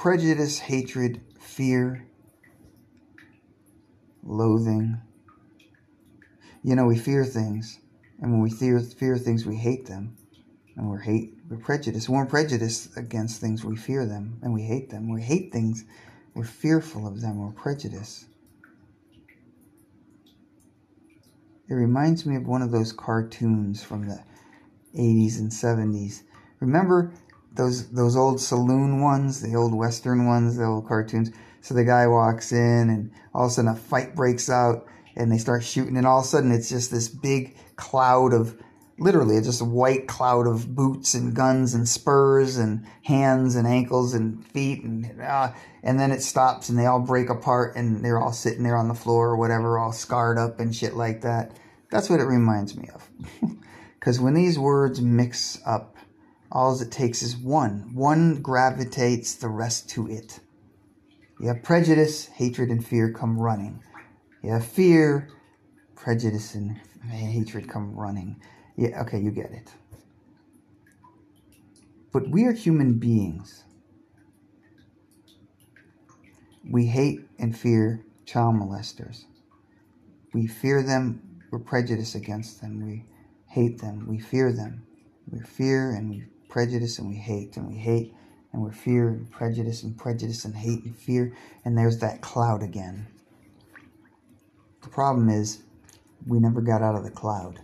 prejudice, hatred, fear, loathing. You know, we fear things. And when we fear, fear things, we hate them. And we're hate we're prejudiced. We're prejudiced against things, we fear them and we hate them. We hate things, we're fearful of them, we're prejudiced. It reminds me of one of those cartoons from the 80s and 70s. Remember those those old saloon ones, the old western ones, the old cartoons. So the guy walks in and all of a sudden a fight breaks out and they start shooting and all of a sudden it's just this big cloud of literally it's just a white cloud of boots and guns and spurs and hands and ankles and feet and uh, and then it stops and they all break apart and they're all sitting there on the floor or whatever all scarred up and shit like that that's what it reminds me of because when these words mix up all it takes is one one gravitates the rest to it you have prejudice hatred and fear come running you have fear prejudice and hatred come running yeah, okay, you get it. But we are human beings. We hate and fear child molesters. We fear them, we're prejudiced against them, we hate them, we fear them. We fear and we prejudice and we hate and we hate and we're fear and prejudice and prejudice and hate and fear and there's that cloud again. The problem is we never got out of the cloud.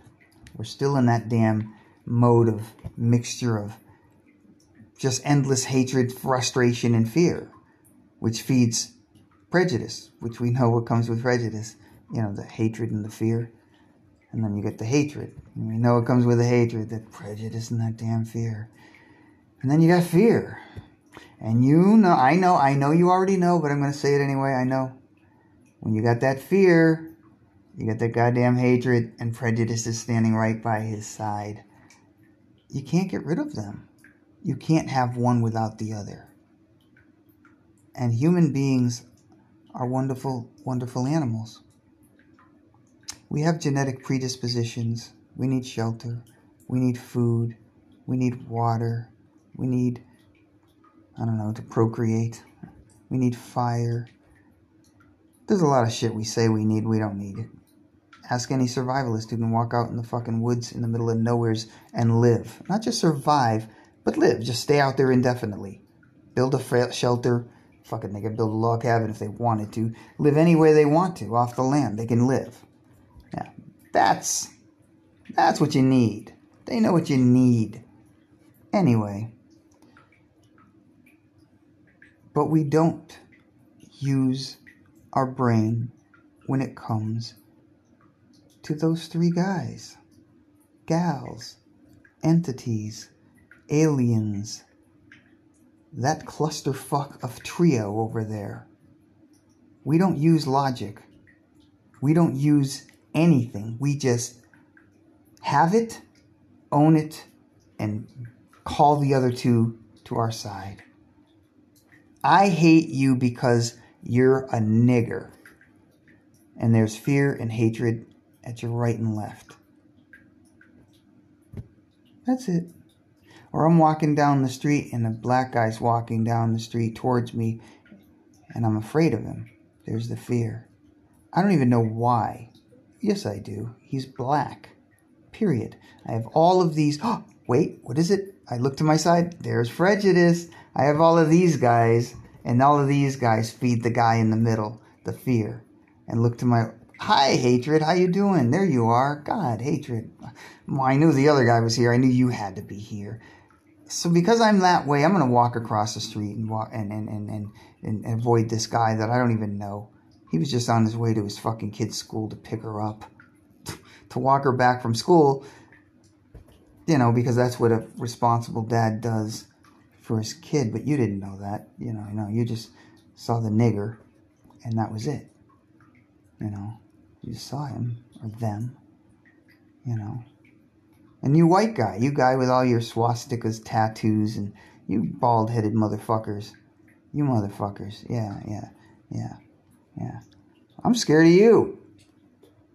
We're still in that damn mode of mixture of just endless hatred, frustration, and fear, which feeds prejudice, which we know what comes with prejudice. You know, the hatred and the fear. And then you get the hatred. And we know it comes with the hatred, that prejudice and that damn fear. And then you got fear. And you know, I know, I know you already know, but I'm going to say it anyway. I know. When you got that fear, you got that goddamn hatred, and prejudice is standing right by his side. You can't get rid of them. You can't have one without the other. And human beings are wonderful, wonderful animals. We have genetic predispositions. We need shelter. We need food. We need water. We need, I don't know, to procreate. We need fire. There's a lot of shit we say we need, we don't need it. Ask any survivalist who can walk out in the fucking woods in the middle of nowheres and live. Not just survive, but live. Just stay out there indefinitely. Build a shelter. Fucking, they can build a log cabin if they wanted to. Live anywhere they want to off the land. They can live. That's that's what you need. They know what you need. Anyway, but we don't use our brain when it comes to those three guys, gals, entities, aliens, that clusterfuck of trio over there. We don't use logic. We don't use anything. We just have it, own it, and call the other two to our side. I hate you because you're a nigger. And there's fear and hatred at your right and left. That's it. Or I'm walking down the street and a black guy's walking down the street towards me and I'm afraid of him. There's the fear. I don't even know why. Yes, I do. He's black. Period. I have all of these. Oh, wait, what is it? I look to my side. There's prejudice. I have all of these guys, and all of these guys feed the guy in the middle, the fear. And look to my Hi, Hatred. How you doing? There you are. God, Hatred. Well, I knew the other guy was here. I knew you had to be here. So because I'm that way, I'm going to walk across the street and, walk, and, and, and, and, and avoid this guy that I don't even know. He was just on his way to his fucking kid's school to pick her up. to walk her back from school, you know, because that's what a responsible dad does for his kid. But you didn't know that. You know, you know, you just saw the nigger and that was it. You know. You saw him or them, you know. And you white guy, you guy with all your swastikas, tattoos, and you bald headed motherfuckers. You motherfuckers. Yeah, yeah, yeah, yeah. I'm scared of you.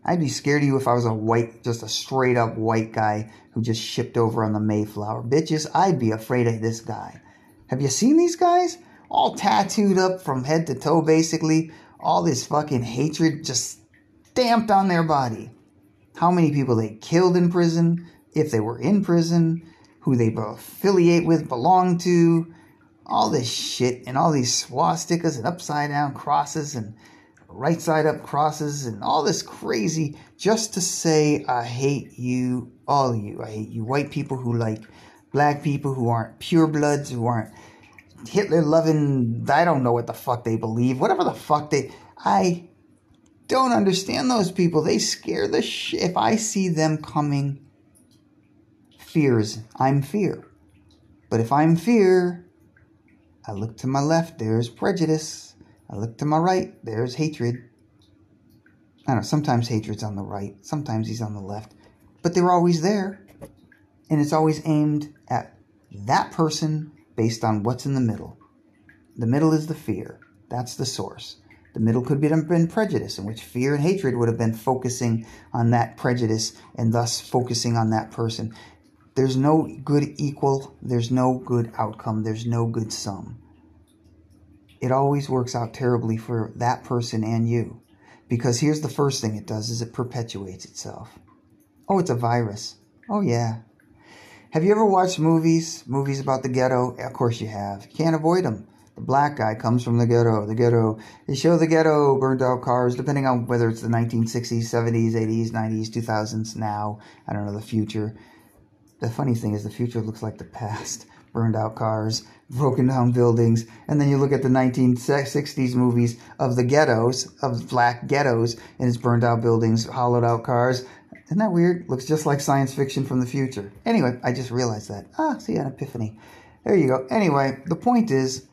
I'd be scared of you if I was a white, just a straight up white guy who just shipped over on the Mayflower. Bitches, I'd be afraid of this guy. Have you seen these guys? all tattooed up from head to toe, basically. All this fucking hatred just stamped on their body. How many people they killed in prison, if they were in prison, who they affiliate with, belong to, all this shit, and all these swastikas and upside down crosses and right side up crosses and all this crazy just to say I hate you, all you. I hate you white people who like black people who aren't purebloods, who aren't Hitler loving, I don't know what the fuck they believe, whatever the fuck they. I don't understand those people. They scare the shit. If I see them coming, fears, I'm fear. But if I'm fear, I look to my left, there's prejudice. I look to my right, there's hatred. I don't know, sometimes hatred's on the right, sometimes he's on the left, but they're always there. And it's always aimed at that person based on what's in the middle. The middle is the fear. That's the source. The middle could have been prejudice, in which fear and hatred would have been focusing on that prejudice and thus focusing on that person. There's no good equal, there's no good outcome, there's no good sum. It always works out terribly for that person and you. Because here's the first thing it does is it perpetuates itself. Oh, it's a virus. Oh yeah, have you ever watched movies, movies about the ghetto? Of course you have. You can't avoid them. The black guy comes from the ghetto. The ghetto. They show the ghetto, burned out cars, depending on whether it's the 1960s, 70s, 80s, 90s, 2000s, now. I don't know, the future. The funny thing is, the future looks like the past. Burned out cars, broken down buildings. And then you look at the 1960s movies of the ghettos, of black ghettos, and it's burned out buildings, hollowed out cars, isn't that weird? Looks just like science fiction from the future. Anyway, I just realized that. Ah, see, an epiphany. There you go. Anyway, the point is,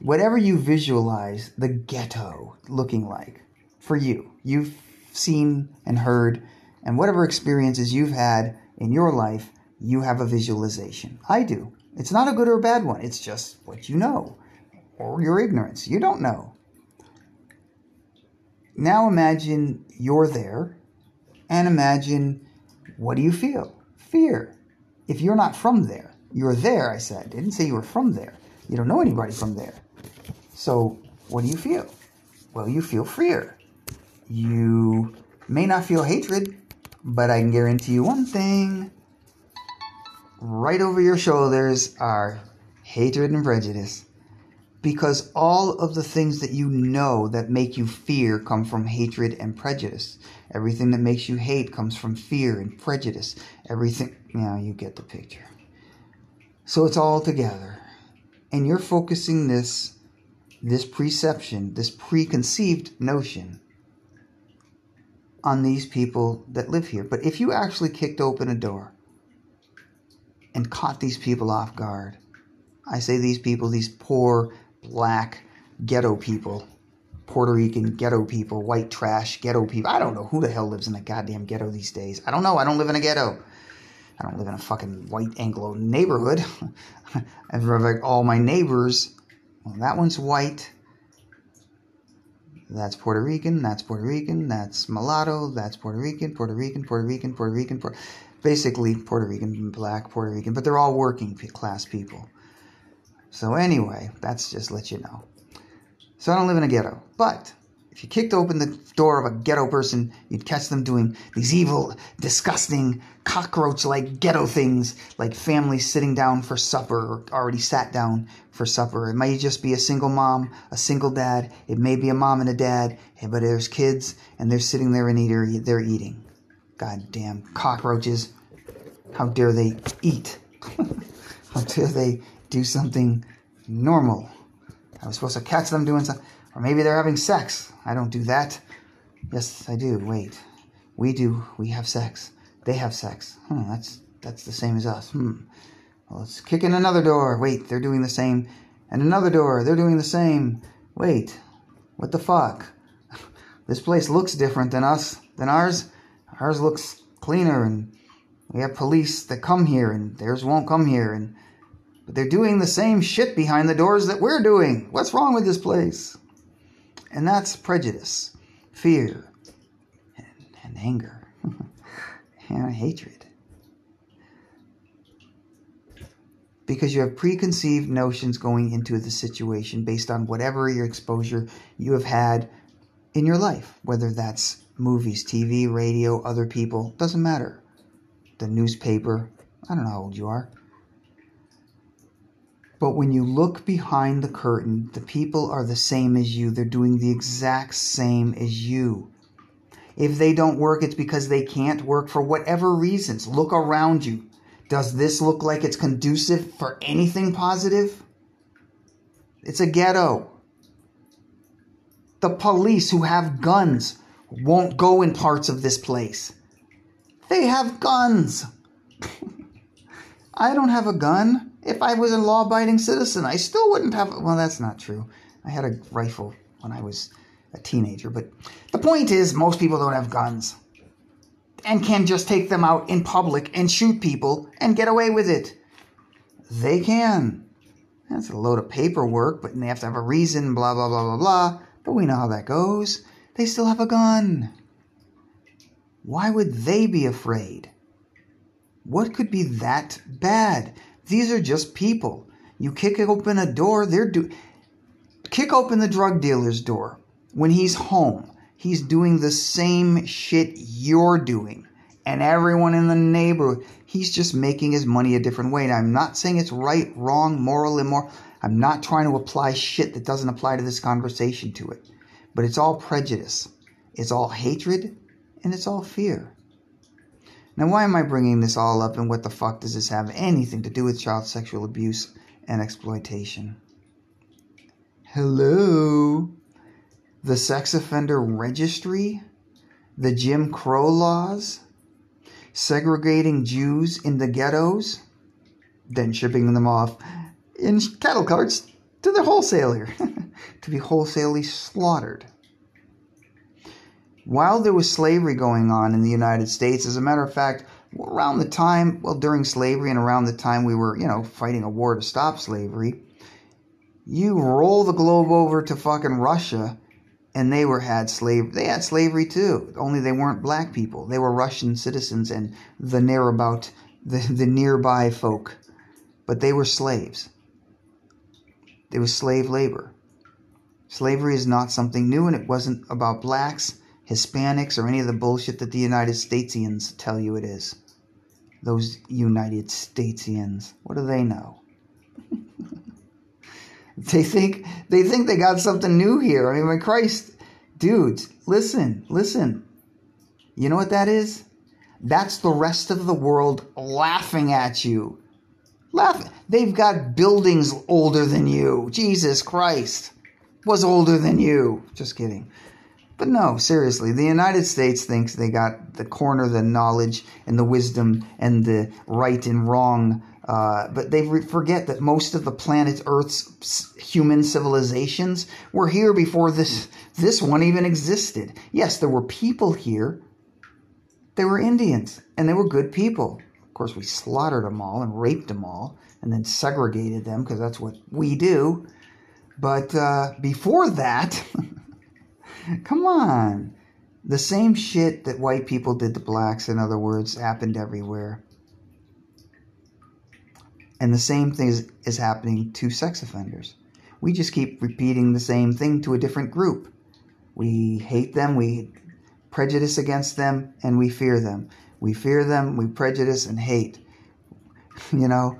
whatever you visualize the ghetto looking like for you, you've seen and heard, and whatever experiences you've had in your life, you have a visualization. I do. It's not a good or a bad one, it's just what you know, or your ignorance. You don't know. Now imagine you're there and imagine what do you feel? Fear. If you're not from there, you're there, I said. I didn't say you were from there. You don't know anybody from there. So, what do you feel? Well, you feel fear. You may not feel hatred, but I can guarantee you one thing right over your shoulders are hatred and prejudice because all of the things that you know that make you fear come from hatred and prejudice. Everything that makes you hate comes from fear and prejudice. Everything, know, you get the picture. So it's all together. And you're focusing this this perception, this preconceived notion on these people that live here. But if you actually kicked open a door and caught these people off guard, I say these people, these poor black ghetto people, Puerto Rican ghetto people, white trash ghetto people. I don't know who the hell lives in a goddamn ghetto these days. I don't know. I don't live in a ghetto. I don't live in a fucking white Anglo neighborhood. I've like all my neighbors. Well, that one's white. That's Puerto Rican. That's Puerto Rican. That's mulatto. That's Puerto Rican. Puerto Rican. Puerto Rican. Puerto Rican. Puerto, basically Puerto Rican, black Puerto Rican, but they're all working class people. So anyway, that's just let you know. So I don't live in a ghetto. But if you kicked open the door of a ghetto person, you'd catch them doing these evil, disgusting, cockroach like ghetto things, like families sitting down for supper or already sat down for supper. It may just be a single mom, a single dad. It may be a mom and a dad, but there's kids and they're sitting there and they're eating. Goddamn cockroaches. How dare they eat? How dare they do something normal. I was supposed to catch them doing something. Or maybe they're having sex. I don't do that. Yes, I do. Wait. We do. We have sex. They have sex. Hmm, that's that's the same as us. Hmm. Well, let's kick in another door. Wait, they're doing the same. And another door. They're doing the same. Wait. What the fuck? This place looks different than us, than ours. Ours looks cleaner and we have police that come here and theirs won't come here and but they're doing the same shit behind the doors that we're doing. What's wrong with this place? And that's prejudice, fear, and, and anger, and hatred. because you have preconceived notions going into the situation based on whatever your exposure you have had in your life, whether that's movies, TV, radio, other people, doesn't matter. The newspaper, I don't know how old you are. But when you look behind the curtain, the people are the same as you. They're doing the exact same as you. If they don't work, it's because they can't work for whatever reasons. Look around you. Does this look like it's conducive for anything positive? It's a ghetto. The police who have guns won't go in parts of this place. They have guns. I don't have a gun. If I was a law abiding citizen, I still wouldn't have. Well, that's not true. I had a rifle when I was a teenager. But the point is, most people don't have guns and can just take them out in public and shoot people and get away with it. They can. That's a load of paperwork, but they have to have a reason, blah, blah, blah, blah, blah. But we know how that goes. They still have a gun. Why would they be afraid? What could be that bad? These are just people. You kick open a door, they're do kick open the drug dealer's door when he's home. He's doing the same shit you're doing. And everyone in the neighborhood, he's just making his money a different way. Now, I'm not saying it's right, wrong, moral, immoral. I'm not trying to apply shit that doesn't apply to this conversation to it. But it's all prejudice. It's all hatred and it's all fear. Now, why am I bringing this all up and what the fuck does this have anything to do with child sexual abuse and exploitation? Hello? The sex offender registry? The Jim Crow laws? Segregating Jews in the ghettos? Then shipping them off in cattle carts to the wholesaler to be wholesalely slaughtered while there was slavery going on in the United States, as a matter of fact, around the time, well, during slavery and around the time we were, you know, fighting a war to stop slavery, you roll the globe over to fucking Russia and they were had slave they had slavery too only they weren't black people. They were russian citizens and the near about the, the nearby folk. But they were slaves. It was slave labor. Slavery is not something new and it wasn't about blacks Hispanics, or any of the bullshit that the United Statesians tell you it is. Those United Statesians. What do they know? they think they think they got something new here. I mean, my Christ, dudes, listen, listen. You know what that is? That's the rest of the world laughing at you. Laugh. They've got buildings older than you. Jesus Christ was older than you. Just kidding. But no, seriously, the United States thinks they got the corner, the knowledge, and the wisdom, and the right and wrong. Uh, but they forget that most of the planet Earth's human civilizations were here before this this one even existed. Yes, there were people here. They were Indians, and they were good people. Of course, we slaughtered them all and raped them all, and then segregated them because that's what we do. But uh, before that. Come on. The same shit that white people did to blacks, in other words, happened everywhere. And the same thing is, is happening to sex offenders. We just keep repeating the same thing to a different group. We hate them, we prejudice against them, and we fear them. We fear them, we prejudice and hate. You know,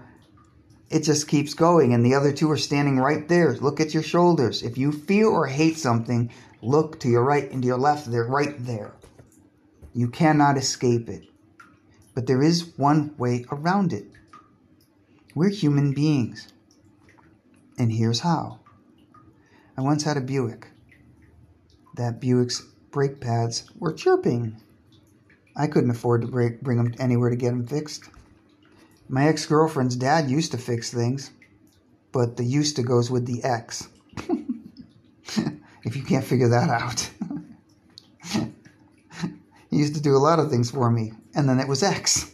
it just keeps going, and the other two are standing right there. Look at your shoulders. If you fear or hate something, Look to your right and to your left, they're right there. You cannot escape it. But there is one way around it. We're human beings. And here's how. I once had a Buick. That Buick's brake pads were chirping. I couldn't afford to break, bring them anywhere to get them fixed. My ex girlfriend's dad used to fix things, but the used to goes with the ex. if you can't figure that out. he used to do a lot of things for me, and then it was X.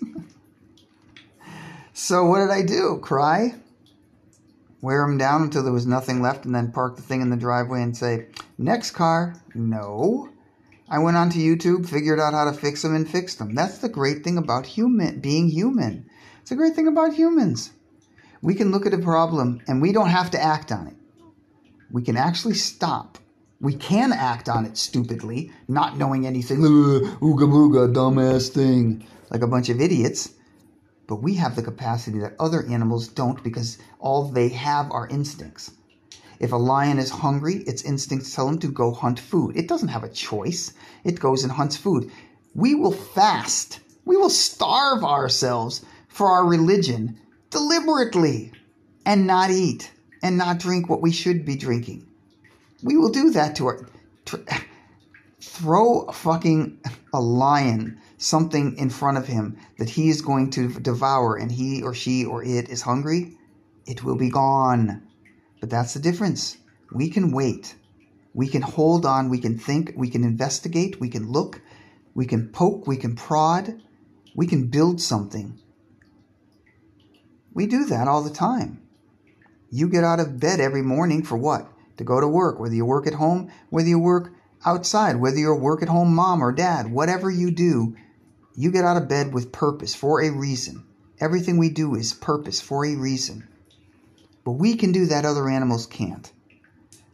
so what did I do? Cry? Wear him down until there was nothing left, and then park the thing in the driveway and say, Next car? No. I went onto YouTube, figured out how to fix them, and fixed them. That's the great thing about human being human. It's a great thing about humans. We can look at a problem and we don't have to act on it. We can actually stop. We can act on it stupidly, not knowing anything. Ooga booga, dumbass thing. Like a bunch of idiots. But we have the capacity that other animals don't because all they have are instincts. If a lion is hungry, its instincts tell him to go hunt food. It doesn't have a choice. It goes and hunts food. We will fast. We will starve ourselves for our religion deliberately and not eat and not drink what we should be drinking. We will do that to. Tr- throw fucking a lion something in front of him that he is going to devour and he or she or it is hungry, it will be gone. But that's the difference. We can wait. We can hold on. We can think. We can investigate. We can look. We can poke. We can prod. We can build something. We do that all the time. You get out of bed every morning for what? To go to work, whether you work at home, whether you work outside, whether you're a work at home mom or dad, whatever you do, you get out of bed with purpose for a reason. Everything we do is purpose for a reason. But we can do that other animals can't.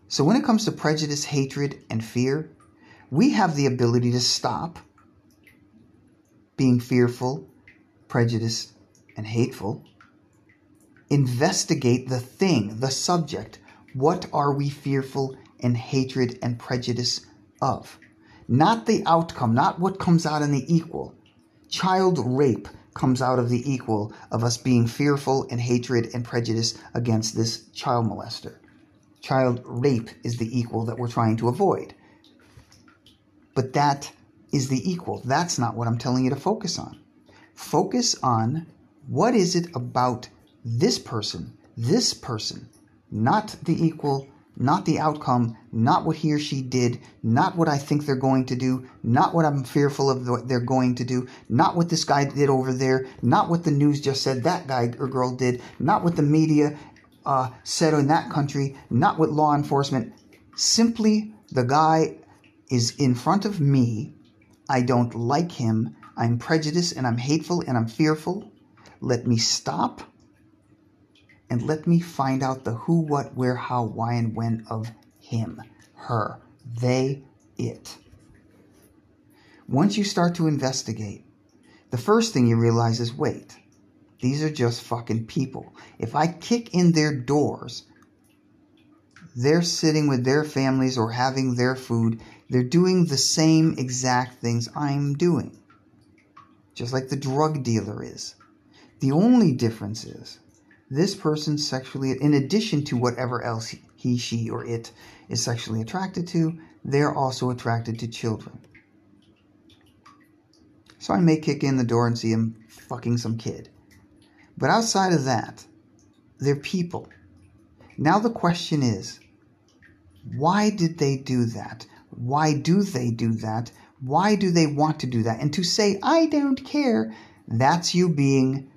So when it comes to prejudice, hatred, and fear, we have the ability to stop being fearful, prejudiced, and hateful. Investigate the thing, the subject. What are we fearful and hatred and prejudice of? Not the outcome, not what comes out in the equal. Child rape comes out of the equal of us being fearful and hatred and prejudice against this child molester. Child rape is the equal that we're trying to avoid. But that is the equal. That's not what I'm telling you to focus on. Focus on what is it about this person, this person, not the equal, not the outcome, not what he or she did, not what I think they're going to do, not what I'm fearful of what they're going to do, not what this guy did over there, not what the news just said that guy or girl did, not what the media uh, said in that country, not what law enforcement. Simply, the guy is in front of me. I don't like him. I'm prejudiced and I'm hateful and I'm fearful. Let me stop and let me find out the who, what, where, how, why, and when of him, her, they, it. Once you start to investigate, the first thing you realize is wait, these are just fucking people. If I kick in their doors, they're sitting with their families or having their food. They're doing the same exact things I'm doing, just like the drug dealer is. The only difference is this person sexually, in addition to whatever else he, she, or it is sexually attracted to, they're also attracted to children. So I may kick in the door and see him fucking some kid. But outside of that, they're people. Now the question is, why did they do that? Why do they do that? Why do they want to do that? And to say, I don't care, that's you being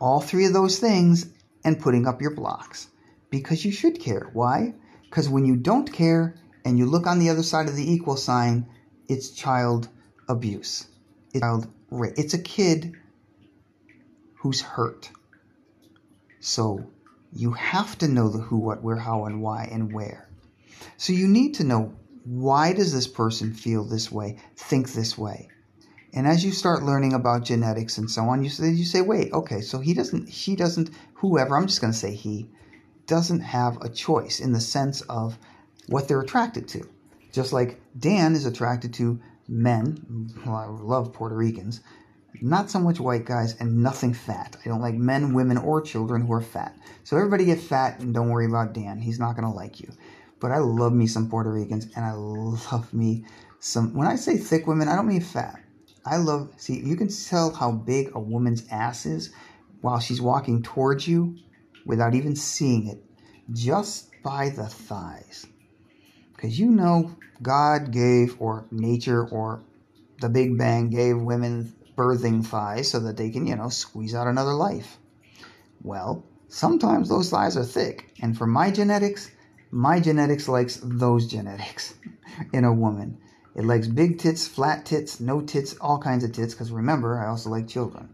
all three of those things and putting up your blocks. Because you should care. Why? Because when you don't care and you look on the other side of the equal sign, it's child abuse. It's child rape. It's a kid who's hurt. So you have to know the who, what, where, how, and why, and where. So you need to know why does this person feel this way, think this way. And as you start learning about genetics and so on, you say, you say, wait, okay, so he doesn't, she doesn't, whoever, I'm just going to say he, doesn't have a choice in the sense of what they're attracted to. Just like Dan is attracted to men, well, I love Puerto Ricans, not so much white guys and nothing fat. I don't like men, women, or children who are fat. So everybody get fat and don't worry about Dan. He's not going to like you. But I love me some Puerto Ricans and I love me some. When I say thick women, I don't mean fat. I love, see, you can tell how big a woman's ass is while she's walking towards you without even seeing it, just by the thighs. Because you know, God gave, or nature, or the Big Bang gave women birthing thighs so that they can, you know, squeeze out another life. Well, sometimes those thighs are thick, and for my genetics, my genetics likes those genetics in a woman. It likes big tits, flat tits, no tits, all kinds of tits, because remember, I also like children.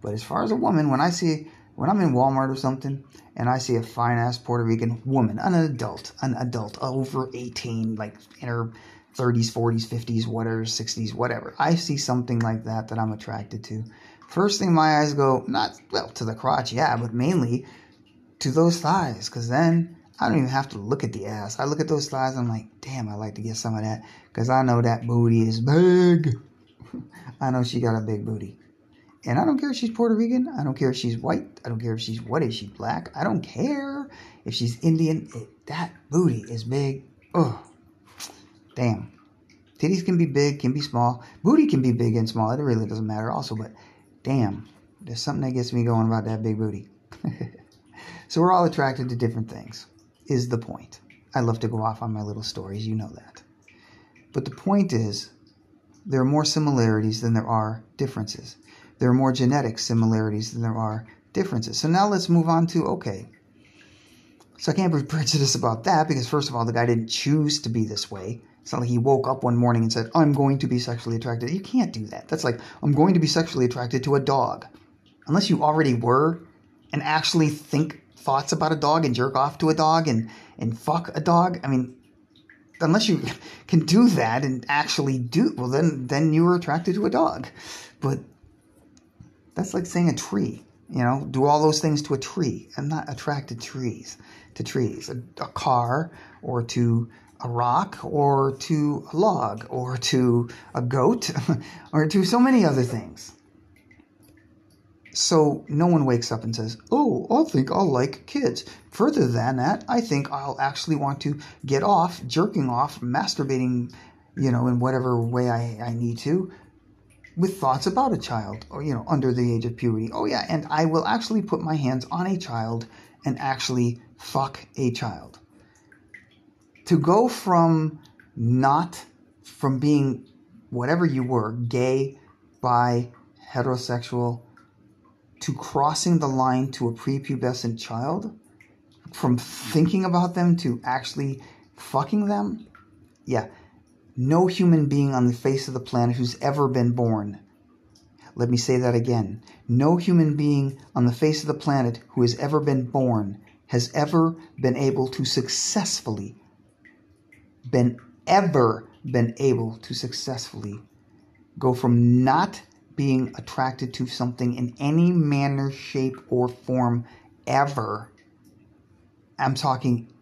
But as far as a woman, when I see when I'm in Walmart or something and I see a fine ass Puerto Rican woman, an adult, an adult over 18, like in her 30s, 40s, 50s, whatever, 60s, whatever. I see something like that that I'm attracted to. First thing my eyes go, not, well, to the crotch, yeah, but mainly to those thighs, because then I don't even have to look at the ass. I look at those thighs, I'm like, damn, I like to get some of that, because I know that booty is big. I know she got a big booty. And I don't care if she's Puerto Rican. I don't care if she's white. I don't care if she's what is she black. I don't care if she's Indian. It, that booty is big. Ugh. Damn. Titties can be big, can be small. Booty can be big and small. It really doesn't matter also, but damn. There's something that gets me going about that big booty. so we're all attracted to different things, is the point. I love to go off on my little stories, you know that. But the point is, there are more similarities than there are differences there are more genetic similarities than there are differences. So now let's move on to okay. So I can't be prejudiced about that because, first of all, the guy didn't choose to be this way. It's not like he woke up one morning and said, I'm going to be sexually attracted. You can't do that. That's like, I'm going to be sexually attracted to a dog. Unless you already were and actually think thoughts about a dog and jerk off to a dog and, and fuck a dog. I mean, unless you can do that and actually do, well, then, then you were attracted to a dog. But that's like saying a tree. You know, do all those things to a tree. I'm not attracted to trees, to trees, a, a car, or to a rock, or to a log, or to a goat, or to so many other things. So no one wakes up and says, "Oh, I think I'll like kids." Further than that, I think I'll actually want to get off jerking off, masturbating, you know, in whatever way I, I need to, with thoughts about a child or you know under the age of puberty oh yeah and i will actually put my hands on a child and actually fuck a child to go from not from being whatever you were gay bi heterosexual to crossing the line to a prepubescent child from thinking about them to actually fucking them yeah no human being on the face of the planet who's ever been born. Let me say that again. No human being on the face of the planet who has ever been born has ever been able to successfully, been ever been able to successfully go from not being attracted to something in any manner, shape, or form ever. I'm talking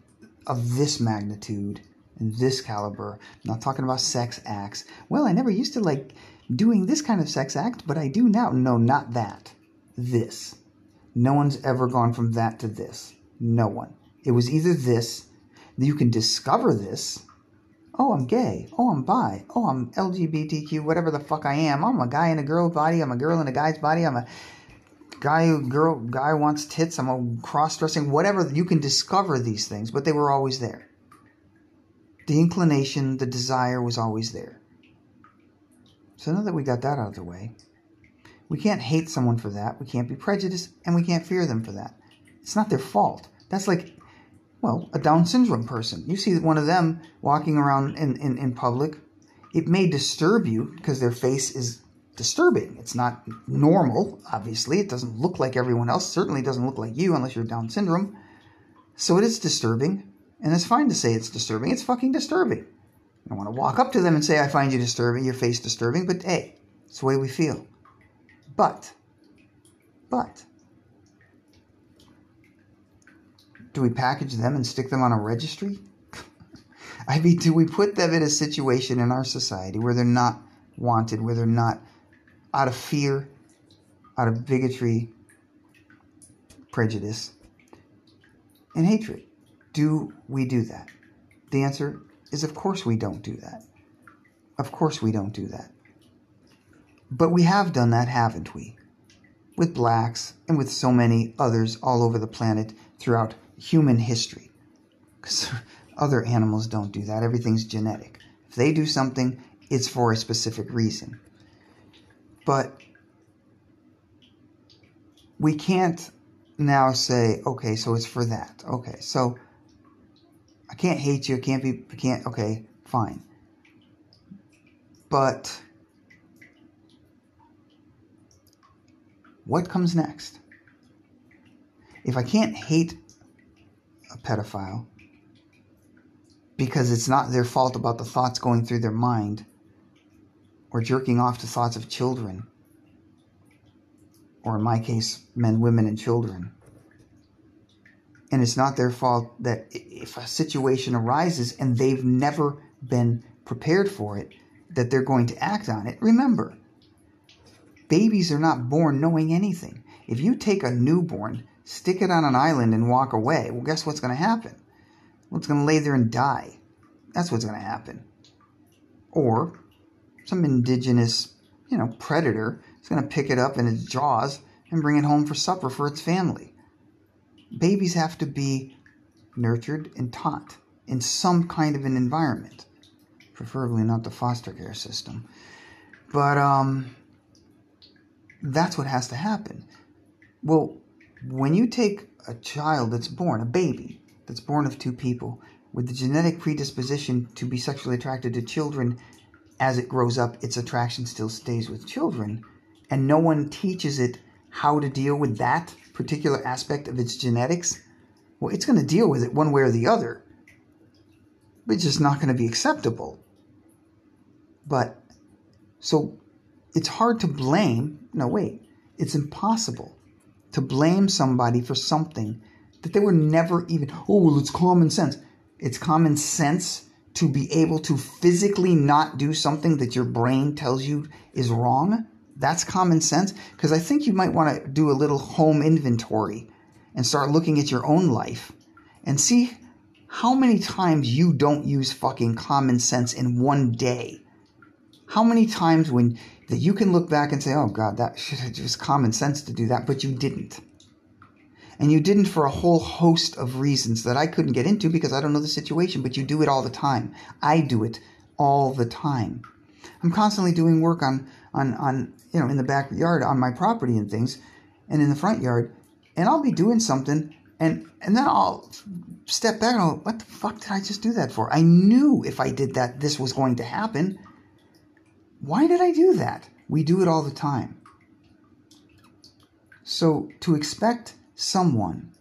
of this magnitude and this caliber. I'm not talking about sex acts. Well, I never used to like doing this kind of sex act, but I do now. No, not that. This. No one's ever gone from that to this. No one. It was either this, you can discover this. Oh, I'm gay. Oh, I'm bi. Oh, I'm LGBTQ, whatever the fuck I am. I'm a guy in a girl body. I'm a girl in a guy's body. I'm a guy who girl guy wants tits. I'm a cross dressing. Whatever you can discover these things, but they were always there. The inclination, the desire was always there. So now that we got that out of the way, we can't hate someone for that. We can't be prejudiced, and we can't fear them for that. It's not their fault. That's like, well, a Down syndrome person. You see one of them walking around in, in, in public. It may disturb you because their face is disturbing. It's not normal, obviously. It doesn't look like everyone else. Certainly doesn't look like you unless you're Down syndrome. So it is disturbing. And it's fine to say it's disturbing. It's fucking disturbing. I don't want to walk up to them and say, I find you disturbing, your face disturbing, but hey, it's the way we feel. But, but, do we package them and stick them on a registry? I mean, do we put them in a situation in our society where they're not wanted, where they're not out of fear, out of bigotry, prejudice, and hatred? Do we do that? The answer is of course we don't do that. Of course we don't do that. But we have done that, haven't we? With blacks and with so many others all over the planet throughout human history. Because other animals don't do that. Everything's genetic. If they do something, it's for a specific reason. But we can't now say, okay, so it's for that. Okay, so I can't hate you. I can't be, I can't, okay, fine. But what comes next? if I can't hate a pedophile because it's not their fault about the thoughts going through their mind or jerking off to thoughts of children, or in my case, men, women, and children. And it's not their fault that if a situation arises and they've never been prepared for it, that they're going to act on it. Remember, babies are not born knowing anything. If you take a newborn, stick it on an island, and walk away, well, guess what's going to happen? Well, it's going to lay there and die. That's what's going to happen. Or some indigenous, you know, predator is going to pick it up in its jaws and bring it home for supper for its family. Babies have to be nurtured and taught in some kind of an environment, preferably not the foster care system. But um, that's what has to happen. Well, when you take a child that's born, a baby that's born of two people, with the genetic predisposition to be sexually attracted to children as it grows up, its attraction still stays with children, and no one teaches it how to deal with that particular aspect of its genetics, well, it's going to deal with it one way or the other. But it's just not going to be acceptable. But, so it's hard to blame. No, wait. It's impossible to blame somebody for something that they were never even, oh, well, it's common sense. It's common sense to be able to physically not do something that your brain tells you is wrong. That's common sense. Because I think you might want to do a little home inventory and start looking at your own life and see how many times you don't use fucking common sense in one day. How many times when that you can look back and say, oh God, that should have just common sense to do that, but you didn't. And you didn't for a whole host of reasons that I couldn't get into because I don't know the situation, but you do it all the time. I do it all the time. I'm constantly doing work on, on, on, you know, in the backyard on my property and things and in the front yard. And I'll be doing something and, and then I'll step back and I'll, what the fuck did I just do that for? I knew if I did that, this was going to happen. Why did I do that? We do it all the time. So to expect someone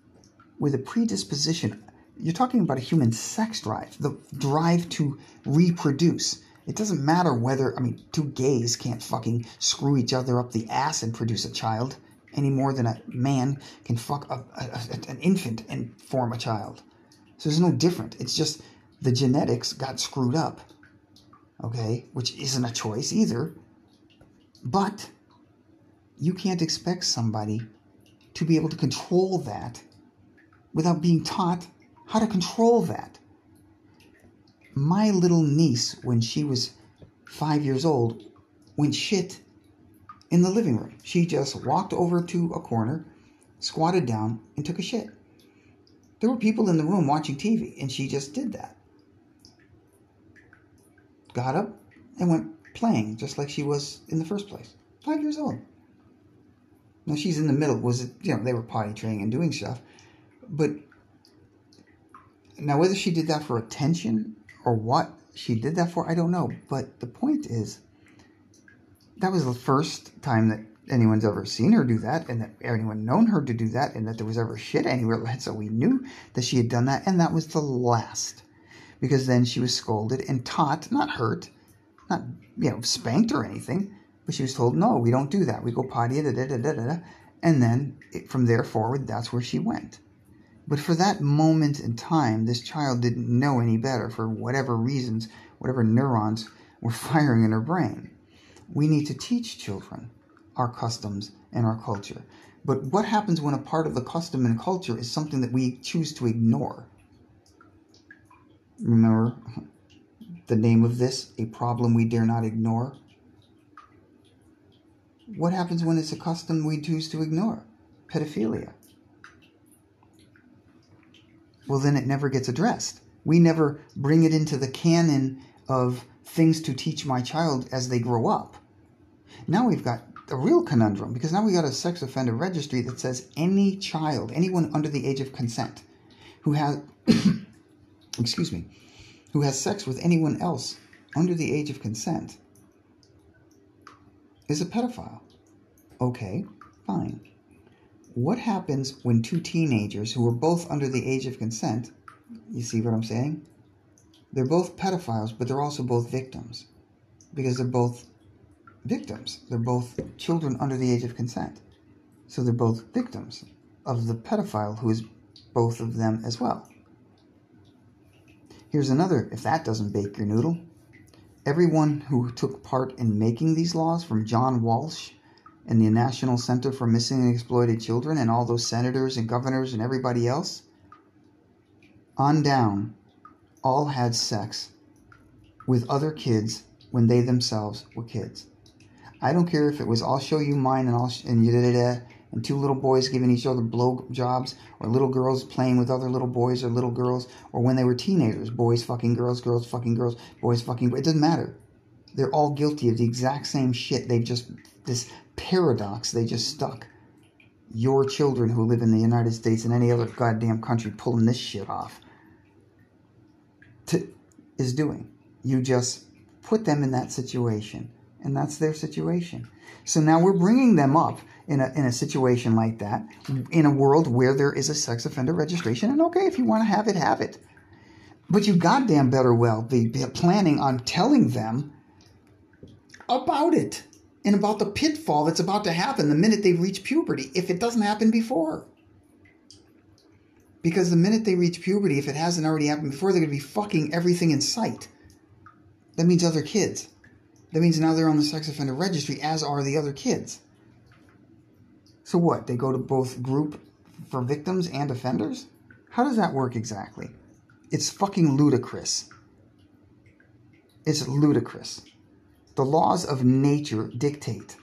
with a predisposition, you're talking about a human sex drive, the drive to reproduce. It doesn't matter whether, I mean, two gays can't fucking screw each other up the ass and produce a child any more than a man can fuck a, a, an infant and form a child. So there's no different. It's just the genetics got screwed up, okay, which isn't a choice either. But you can't expect somebody to be able to control that without being taught how to control that. My little niece, when she was five years old, went shit in the living room. She just walked over to a corner, squatted down, and took a shit. There were people in the room watching TV, and she just did that. Got up and went playing just like she was in the first place. Five years old. Now she's in the middle. Was it, you know, they were potty training and doing stuff. But now whether she did that for attention or what she did that for, I don't know. But the point is, that was the first time that anyone's ever seen her do that and that anyone known her to do that and that there was ever shit anywhere. So we knew that she had done that. And that was the last. Because then she was scolded and taught, not hurt, not, you know, spanked or anything but she was told, no, we don't do that. We go potty, da, da, da, da, da. And then it, from there forward, that's where she went. But for that moment in time, this child didn't know any better for whatever reasons, whatever neurons were firing in her brain. We need to teach children our customs and our culture. But what happens when a part of the custom and culture is something that we choose to ignore? Remember the name of this, A Problem We Dare Not Ignore? What happens when it's a custom we choose to ignore? Pedophilia. Well, then it never gets addressed. We never bring it into the canon of things to teach my child as they grow up. Now we've got a real conundrum because now we got a sex offender registry that says any child, anyone under the age of consent, who has, excuse me, who has sex with anyone else under the age of consent is a pedophile. Okay, fine. what happens when two teenagers who are both under the age of consent, you see what I'm saying? They're both pedophiles, but they're also both victims because they're both victims. They're both children under the age of consent. So they're both victims of the pedophile who is both of them as well. Here's another, if that doesn't bake your noodle. Everyone who took part in making these laws, from John Walsh and the National Center for Missing and Exploited Children, and all those senators and governors and everybody else, on down, all had sex with other kids when they themselves were kids. I don't care if it was I'll show you mine and I'll sh- and you did it and two little boys giving each other blow jobs or little girls playing with other little boys or little girls or when they were teenagers boys fucking girls girls fucking girls boys fucking it doesn't matter. They're all guilty of the exact same shit. They've just this paradox they just stuck. Your children who live in the United States and any other goddamn country pulling this shit off to, is doing. You just put them in that situation and that's their situation. So now we're bringing them up in a, in a situation like that, in a world where there is a sex offender registration. And okay, if you want to have it, have it. But you goddamn better well be planning on telling them about it and about the pitfall that's about to happen the minute they reach puberty if it doesn't happen before. Because the minute they reach puberty, if it hasn't already happened before, they're going to be fucking everything in sight. That means other kids. That means now they're on the sex offender registry, as are the other kids. So what? They go to both group for victims and offenders? How does that work exactly? It's fucking ludicrous. It's ludicrous. The laws of nature dictate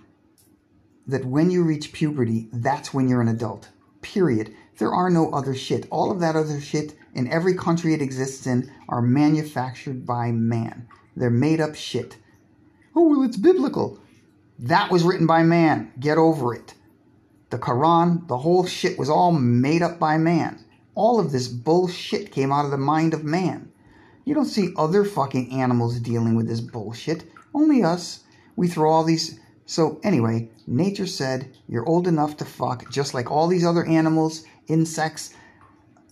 that when you reach puberty, that's when you're an adult. Period. There are no other shit. All of that other shit in every country it exists in are manufactured by man. They're made up shit. Oh, well, it's biblical. That was written by man. Get over it. The Quran, the whole shit was all made up by man. All of this bullshit came out of the mind of man. You don't see other fucking animals dealing with this bullshit. Only us. We throw all these. So, anyway, nature said you're old enough to fuck, just like all these other animals, insects,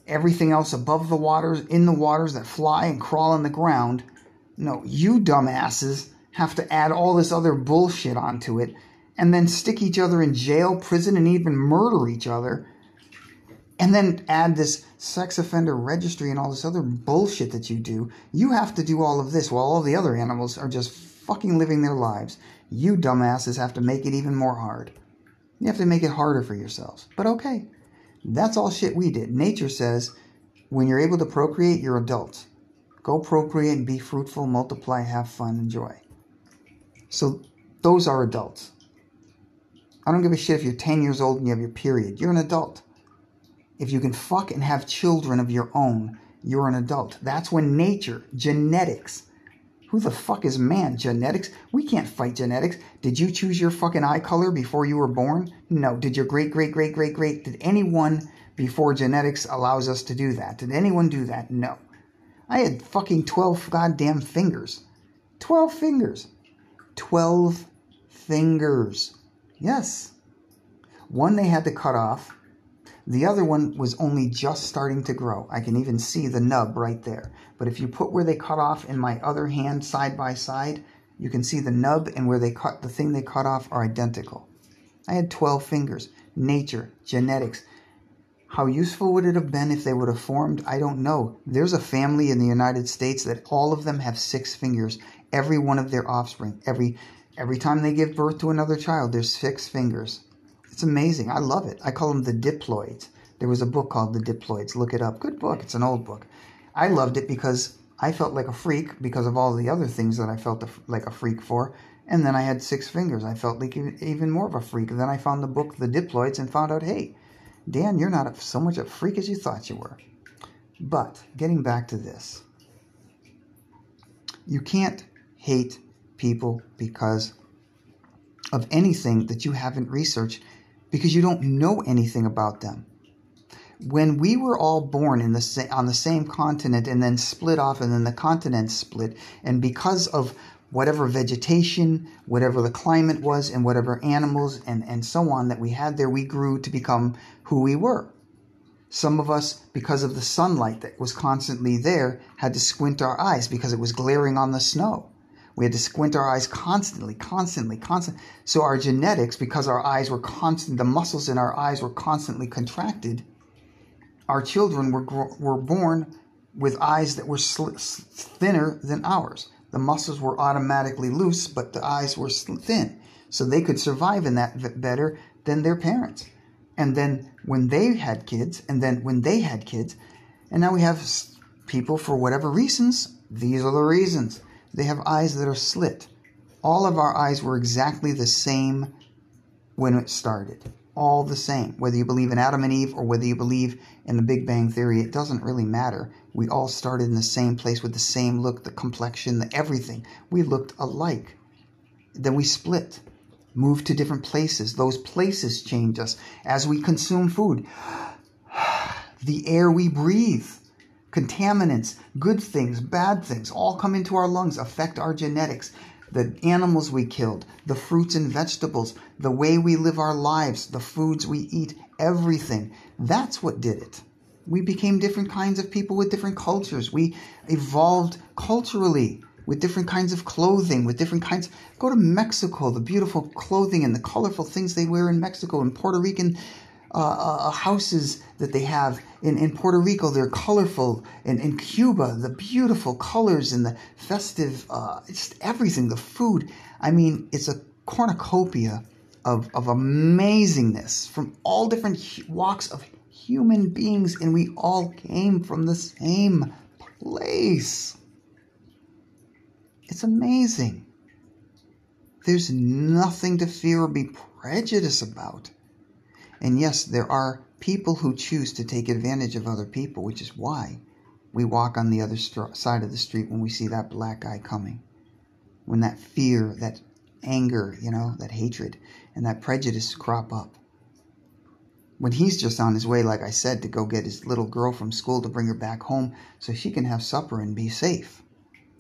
everything else above the waters, in the waters that fly and crawl on the ground. No, you dumbasses have to add all this other bullshit onto it and then stick each other in jail, prison, and even murder each other. And then add this sex offender registry and all this other bullshit that you do. You have to do all of this while all the other animals are just fucking living their lives. You dumbasses have to make it even more hard. You have to make it harder for yourselves. But okay, that's all shit we did. Nature says when you're able to procreate, you're adults. Go procreate and be fruitful, multiply, have fun, enjoy. So those are adults. I don't give a shit if you're 10 years old and you have your period. You're an adult. If you can fuck and have children of your own, you're an adult. That's when nature, genetics, who the fuck is man? Genetics? We can't fight genetics. Did you choose your fucking eye color before you were born? No. Did your great, great, great, great, great, did anyone before genetics allows us to do that? Did anyone do that? No. I had fucking 12 goddamn fingers. 12 fingers. 12 fingers. Yes. One they had to cut off. The other one was only just starting to grow. I can even see the nub right there. But if you put where they cut off in my other hand side by side, you can see the nub and where they cut the thing they cut off are identical. I had 12 fingers. Nature, genetics. How useful would it have been if they would have formed? I don't know. There's a family in the United States that all of them have six fingers every one of their offspring. Every every time they give birth to another child, there's six fingers. It's amazing. I love it. I call them the diploids. There was a book called The Diploids. Look it up. Good book. It's an old book. I loved it because I felt like a freak because of all the other things that I felt like a freak for. And then I had six fingers. I felt like even more of a freak. And then I found the book The Diploids and found out, hey, Dan, you're not so much a freak as you thought you were. But getting back to this, you can't hate people because of anything that you haven't researched because you don't know anything about them. When we were all born in the sa- on the same continent and then split off and then the continent split and because of whatever vegetation, whatever the climate was, and whatever animals and, and so on that we had there, we grew to become who we were. Some of us, because of the sunlight that was constantly there, had to squint our eyes because it was glaring on the snow. We had to squint our eyes constantly, constantly, constantly. So our genetics, because our eyes were constant, the muscles in our eyes were constantly contracted. Our children were were born with eyes that were thinner than ours. The muscles were automatically loose, but the eyes were thin, so they could survive in that better than their parents. And then when they had kids, and then when they had kids, and now we have people for whatever reasons. These are the reasons they have eyes that are slit. All of our eyes were exactly the same when it started. All the same. Whether you believe in Adam and Eve or whether you believe in the Big Bang Theory, it doesn't really matter. We all started in the same place with the same look, the complexion, the everything. We looked alike. Then we split, moved to different places. Those places change us as we consume food. The air we breathe contaminants, good things, bad things, all come into our lungs, affect our genetics. The animals we killed, the fruits and vegetables, the way we live our lives, the foods we eat, everything. That's what did it. We became different kinds of people with different cultures. We evolved culturally with different kinds of clothing, with different kinds. Go to Mexico, the beautiful clothing and the colorful things they wear in Mexico, and Puerto Rican uh, uh, uh, houses that they have in, in Puerto Rico. They're colorful. And in Cuba, the beautiful colors and the festive, uh, just everything, the food. I mean, it's a cornucopia of, of amazingness from all different walks of human beings, and we all came from the same place. It's amazing. There's nothing to fear or be prejudiced about. And yes, there are people who choose to take advantage of other people, which is why we walk on the other st- side of the street when we see that black guy coming. When that fear, that anger, you know, that hatred, and that prejudice crop up. When he's just on his way, like I said, to go get his little girl from school to bring her back home so she can have supper and be safe.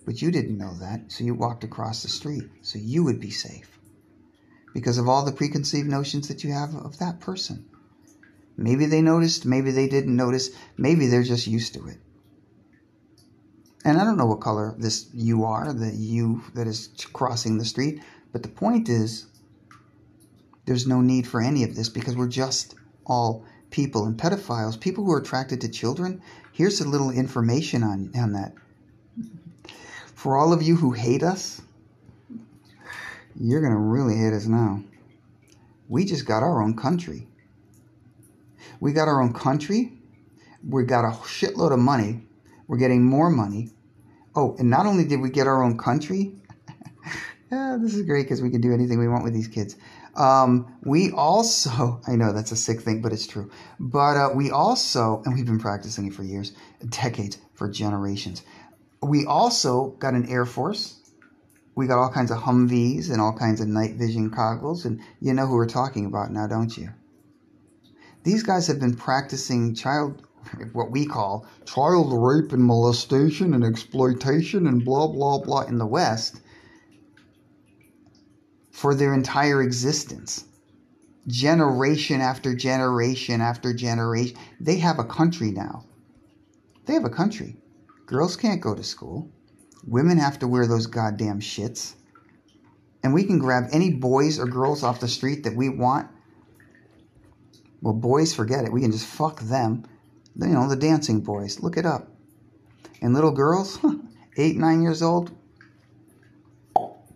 But you didn't know that, so you walked across the street so you would be safe because of all the preconceived notions that you have of that person. Maybe they noticed, maybe they didn't notice, maybe they're just used to it. And I don't know what color this you are, the you that is crossing the street, but the point is there's no need for any of this because we're just all people and pedophiles, people who are attracted to children. Here's a little information on, on that. For all of you who hate us, you're going to really hate us now. We just got our own country. We got our own country. We got a shitload of money. We're getting more money. Oh, and not only did we get our own country, yeah, this is great because we can do anything we want with these kids. Um, we also, I know that's a sick thing, but it's true. But uh, we also, and we've been practicing it for years, decades, for generations. We also got an Air Force we got all kinds of Humvees and all kinds of night vision goggles, and you know who we're talking about now, don't you? These guys have been practicing child, what we call child rape and molestation and exploitation and blah, blah, blah in the West for their entire existence. Generation after generation after generation. They have a country now. They have a country. Girls can't go to school. Women have to wear those goddamn shits. And we can grab any boys or girls off the street that we want. Well, boys, forget it. We can just fuck them. You know, the dancing boys. Look it up. And little girls, eight, nine years old,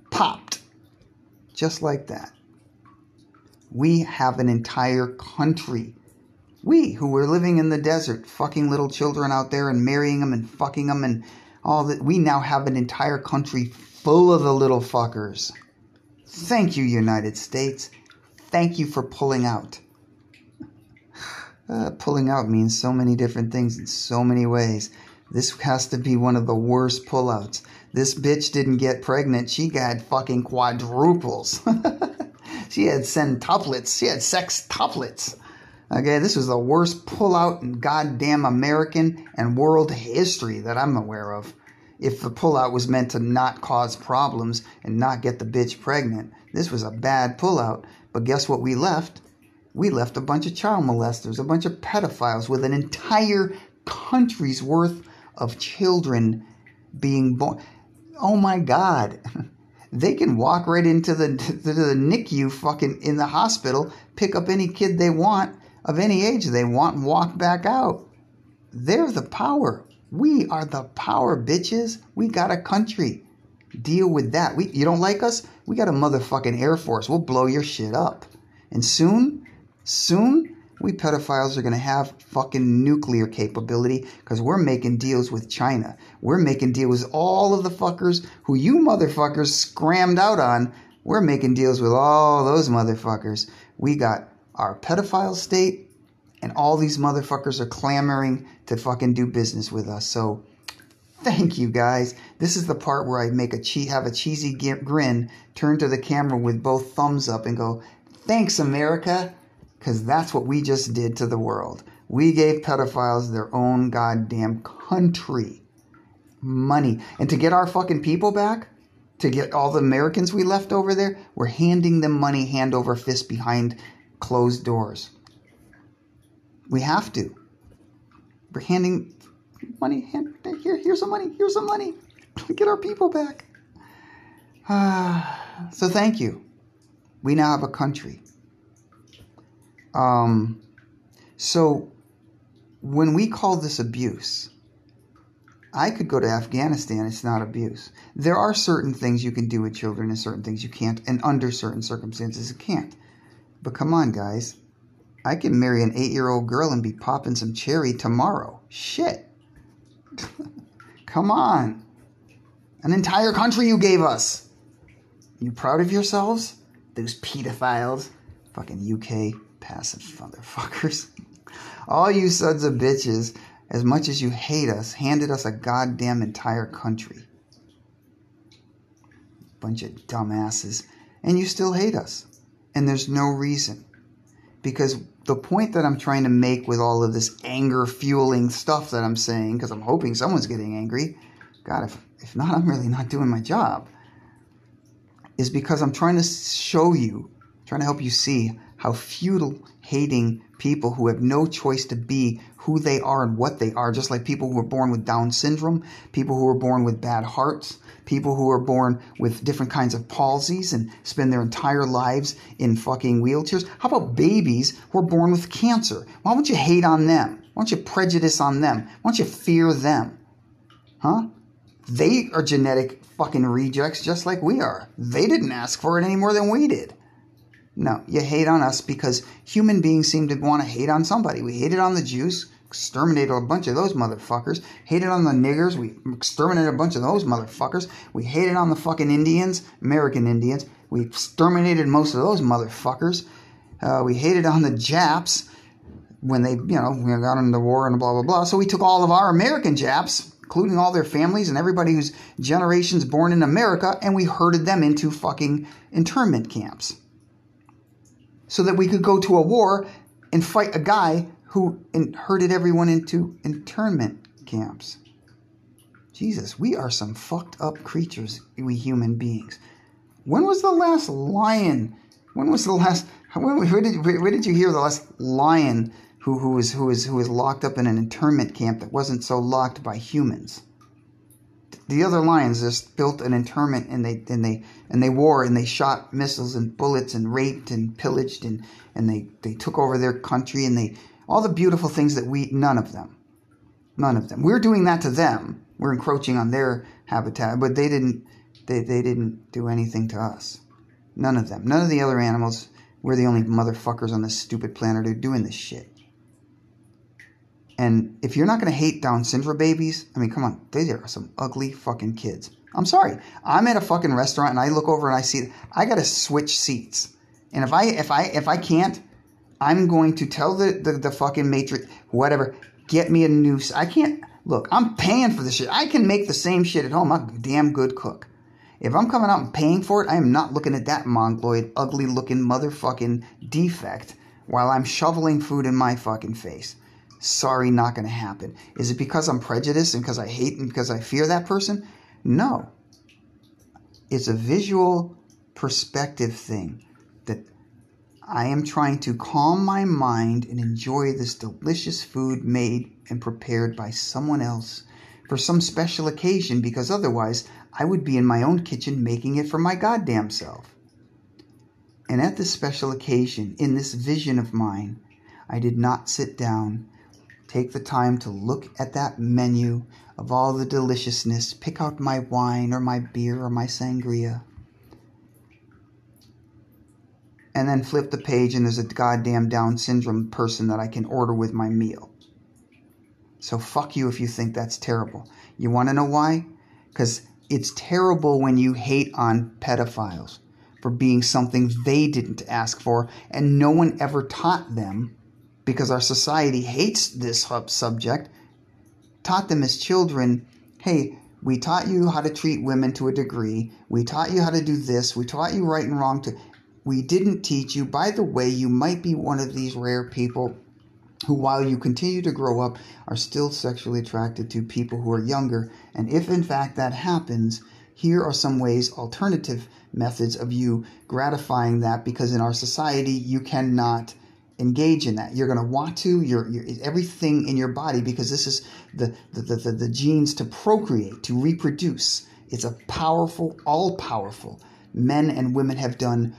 popped. Just like that. We have an entire country. We, who were living in the desert, fucking little children out there and marrying them and fucking them and all that we now have an entire country full of the little fuckers. Thank you, United States. Thank you for pulling out. Uh, pulling out means so many different things in so many ways. This has to be one of the worst pullouts. This bitch didn't get pregnant. She got fucking quadruples. she had centuplets. She had sextuplets. Okay, this was the worst pullout in goddamn American and world history that I'm aware of. if the pullout was meant to not cause problems and not get the bitch pregnant. This was a bad pullout. But guess what we left? We left a bunch of child molesters, a bunch of pedophiles with an entire country's worth of children being born. Oh my God. They can walk right into the, to the NICU fucking in the hospital, pick up any kid they want of any age they want and walk back out. They're the power. We are the power, bitches. We got a country. Deal with that. We you don't like us? We got a motherfucking Air Force. We'll blow your shit up. And soon, soon, we pedophiles are going to have fucking nuclear capability because we're making deals with China. We're making deals with all of the fuckers who you motherfuckers scrammed out on. We're making deals with all those motherfuckers. We got our pedophile state, and all these motherfuckers are clamoring to fucking do business with us. So, thank you guys. This is the part where I make a che- have a cheesy grin, turn to the camera with both thumbs up, and go, "Thanks, America." Because that's what we just did to the world. We gave pedophiles their own goddamn country. Money. And to get our fucking people back, to get all the Americans we left over there, we're handing them money hand over fist behind closed doors. We have to. We're handing money. Hand, here, here's some money. Here's some money. Get our people back. Uh, so thank you. We now have a country. Um, so when we call this abuse, I could go to Afghanistan. It's not abuse. There are certain things you can do with children and certain things you can't, and under certain circumstances you can't. But come on, guys. I can marry an eight year old girl and be popping some cherry tomorrow. Shit. come on. An entire country you gave us. You proud of yourselves? Those pedophiles. Fucking UK passive motherfuckers. All you sons of bitches, as much as you hate us, handed us a goddamn entire country. Bunch of dumbasses. And you still hate us. And there's no reason. Because the point that I'm trying to make with all of this anger fueling stuff that I'm saying, because I'm hoping someone's getting angry, God, if, if not, I'm really not doing my job, is because I'm trying to show you, trying to help you see how futile hating people who have no choice to be who they are and what they are, just like people who are born with Down syndrome, people who are born with bad hearts, people who are born with different kinds of palsies and spend their entire lives in fucking wheelchairs. How about babies who are born with cancer? Why don't you hate on them? Why don't you prejudice on them? Why don't you fear them? Huh? They are genetic fucking rejects just like we are. They didn't ask for it any more than we did. No, you hate on us because human beings seem to want to hate on somebody. We hated on the Jews, exterminated a bunch of those motherfuckers. Hated on the niggers, we exterminated a bunch of those motherfuckers. We hated on the fucking Indians, American Indians. We exterminated most of those motherfuckers. Uh, we hated on the Japs when they, you know, got into war and blah blah blah. So we took all of our American Japs, including all their families and everybody whose generations born in America, and we herded them into fucking internment camps so that we could go to a war and fight a guy who herded everyone into internment camps. Jesus, we are some fucked up creatures, we human beings. When was the last lion? When was the last? When, where did where did you hear the last lion who who was who was who was locked up in an internment camp that wasn't so locked by humans? The other lions just built an internment and they and they and they war and they shot missiles and bullets and raped and pillaged and and they they took over their country and they all the beautiful things that we none of them none of them. We're doing that to them. We're encroaching on their habitat but they didn't they, they didn't do anything to us. None of them. None of the other animals. We're the only motherfuckers on this stupid planet who are doing this shit and if you're not going to hate Down syndrome babies, I mean, come on, they are some ugly fucking kids. I'm sorry. I'm at a fucking restaurant and I look over and I see I got to switch seats. And if I if I if I can't, I'm going to tell the the, the fucking matrix whatever, get me a new. I can't look. I'm paying for this shit. I can make the same shit at home. I'm a damn good cook. If I'm coming out and paying for it, I am not looking at that mongoloid, ugly looking motherfucking defect while I'm shoveling food in my fucking face. Sorry, not going to happen. Is it because I'm prejudiced and because I hate and because I fear that person? No. It's a visual perspective thing that I am trying to calm my mind and enjoy this delicious food made and prepared by someone else for some special occasion because otherwise I would be in my own kitchen making it for my goddamn self. And at this special occasion, in this vision of mine, I did not sit down take the time to look at that menu of all the deliciousness, pick out my wine or my beer or my sangria, and then flip the page and there's a goddamn Down syndrome person that I can order with my meal. So fuck you if you think that's terrible. You want to know why? Because it's terrible when you hate on pedophiles for being something they didn't ask for and no one ever taught them because our society hates this subject, taught them as children, hey, we taught you how to treat women to a degree. We taught you how to do this. We taught you right and wrong to we didn't teach you. By the way, you might be one of these rare people who, while you continue to grow up, are still sexually attracted to people who are younger. And if in fact that happens, here are some ways, alternative methods of you gratifying that because in our society, you cannot engage in that. You're going to want to. You're, everything in your body because this is the, the, the, the genes to procreate, to reproduce. It's a powerful, all powerful. Men and women have done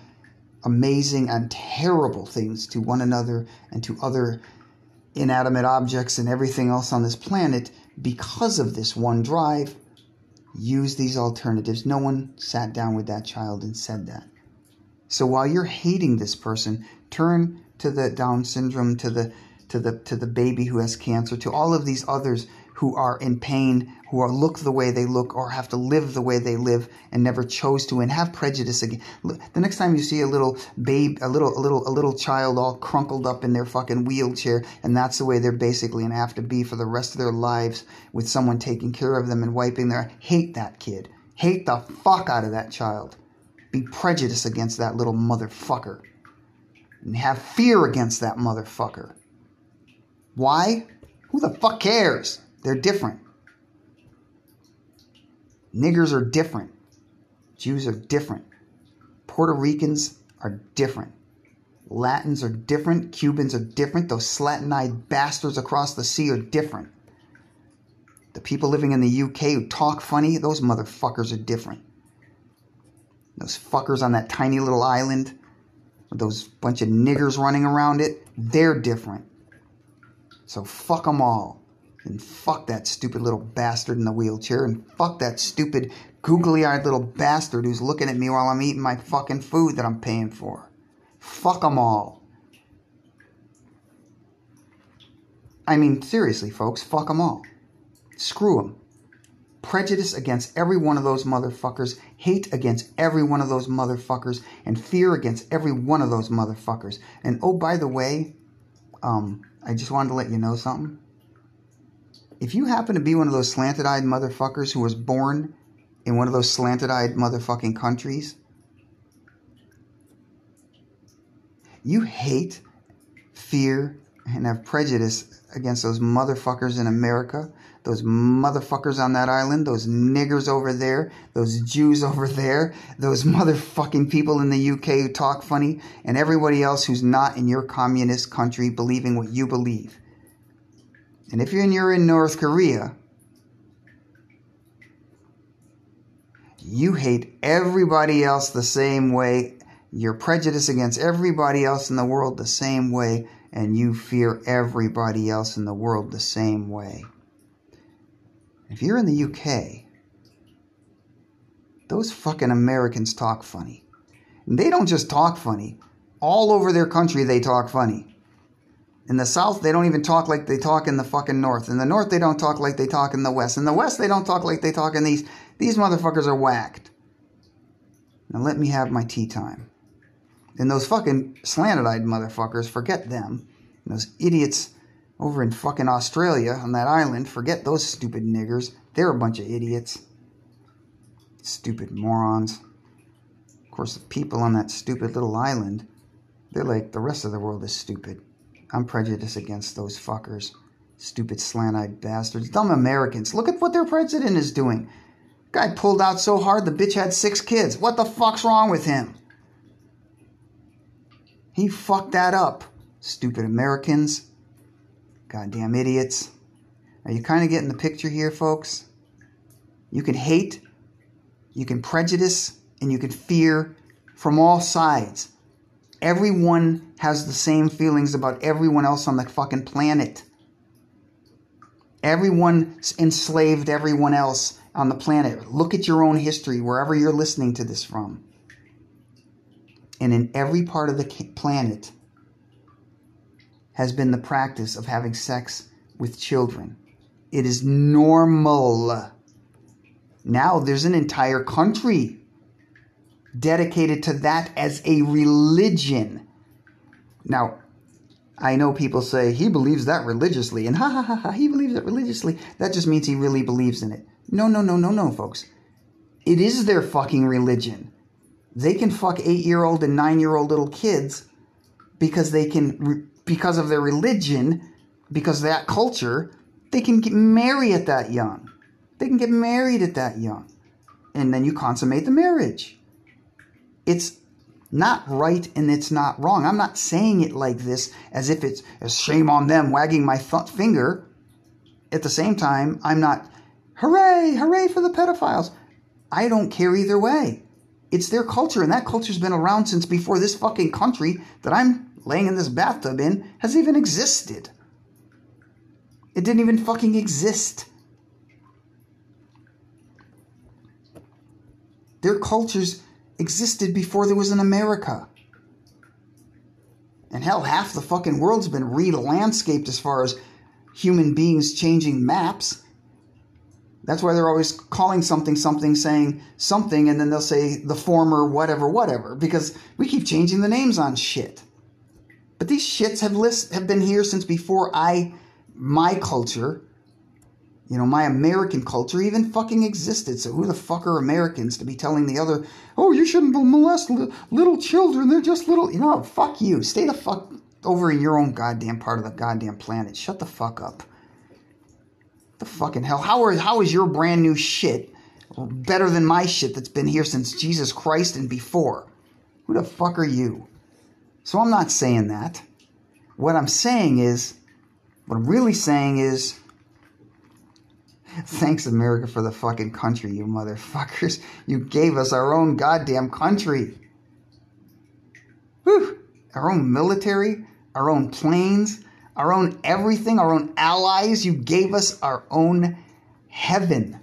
amazing and terrible things to one another and to other inanimate objects and everything else on this planet because of this one drive. Use these alternatives. No one sat down with that child and said that. So while you're hating this person, turn to the Down syndrome, to the to the to the baby who has cancer, to all of these others who are in pain, who are look the way they look or have to live the way they live and never chose to and have prejudice again. The next time you see a little babe, a little a little a little child all crunkled up in their fucking wheelchair and that's the way they're basically going to have to be for the rest of their lives with someone taking care of them and wiping their hate that kid. Hate the fuck out of that child. Be prejudiced against that little motherfucker and have fear against that motherfucker. Why? Who the fuck cares? They're different. Niggers are different. Jews are different. Puerto Ricans are different. Latins are different. Cubans are different. Those slatin eyed bastards across the sea are different. The people living in the UK who talk funny, those motherfuckers are different. Those fuckers on that tiny little island those bunch of niggers running around it, they're different. So fuck them all. And fuck that stupid little bastard in the wheelchair. And fuck that stupid googly eyed little bastard who's looking at me while I'm eating my fucking food that I'm paying for. Fuck them all. I mean, seriously, folks, fuck them all. Screw them prejudice against every one of those motherfuckers, hate against every one of those motherfuckers, and fear against every one of those motherfuckers. And oh, by the way, um, I just wanted to let you know something. If you happen to be one of those slanted eyed motherfuckers who was born in one of those slanted eyed motherfucking countries, you hate, fear, and have prejudice against those motherfuckers in America those motherfuckers on that island, those niggers over there, those Jews over there, those motherfucking people in the UK who talk funny, and everybody else who's not in your communist country believing what you believe. And if you're in, you're in North Korea, you hate everybody else the same way. You're prejudiced against everybody else in the world the same way, and you fear everybody else in the world the same way. If you're in the UK, those fucking Americans talk funny. And they don't just talk funny. All over their country, they talk funny. In the South, they don't even talk like they talk in the fucking North. In the North, they don't talk like they talk in the West. In the West, they don't talk like they talk in these. These motherfuckers are whacked. Now let me have my tea time. And those fucking slanted eyed motherfuckers, forget them. those idiots over in fucking Australia on that island. Forget those stupid niggers. They're a bunch of idiots. Stupid morons. Of course, the people on that stupid little island, they're like the rest of the world is stupid. I'm prejudiced against those fuckers. Stupid slant eyed bastards. Dumb Americans. Look at what their president is doing. Guy pulled out so hard the bitch had six kids. What the fuck's wrong with him? He fucked that up. Stupid Americans. Goddamn idiots. Are you kind of getting the picture here, folks? You can hate, you can prejudice, and you can fear from all sides. Everyone has the same feelings about everyone else on the fucking planet. Everyone enslaved everyone else on the planet. Look at your own history, wherever you're listening to this from. And in every part of the planet has been the practice of having sex with children. It is normal. Now there's an entire country dedicated to that as a religion. Now, I know people say he believes that religiously, and ha ha ha ha, he believes it religiously. That just means he really believes in it. No, no, no, no, no, folks. It is their fucking religion. They can fuck eight year old and nine year old little kids because they can, because of their religion, because of that culture, they can get married at that young. They can get married at that young. And then you consummate the marriage. It's not right and it's not wrong. I'm not saying it like this as if it's a shame on them wagging my th- finger. At the same time, I'm not, hooray, hooray for the pedophiles. I don't care either way. It's their culture, and that culture's been around since before this fucking country that I'm laying in this bathtub in has even existed. It didn't even fucking exist. Their cultures existed before there was an America. And hell, half the fucking world's been re-landscaped as far as human beings changing maps. That's why they're always calling something something, saying something, and then they'll say the former whatever whatever because we keep changing the names on shit. But these shits have list have been here since before I my culture you know, my American culture even fucking existed. So who the fuck are Americans to be telling the other, oh, you shouldn't molest li- little children. They're just little. You know, fuck you. Stay the fuck over in your own goddamn part of the goddamn planet. Shut the fuck up. The fucking hell. How are how is your brand new shit better than my shit that's been here since Jesus Christ and before? Who the fuck are you? So I'm not saying that. What I'm saying is, what I'm really saying is Thanks, America, for the fucking country, you motherfuckers. You gave us our own goddamn country. Whew. Our own military, our own planes, our own everything, our own allies. You gave us our own heaven.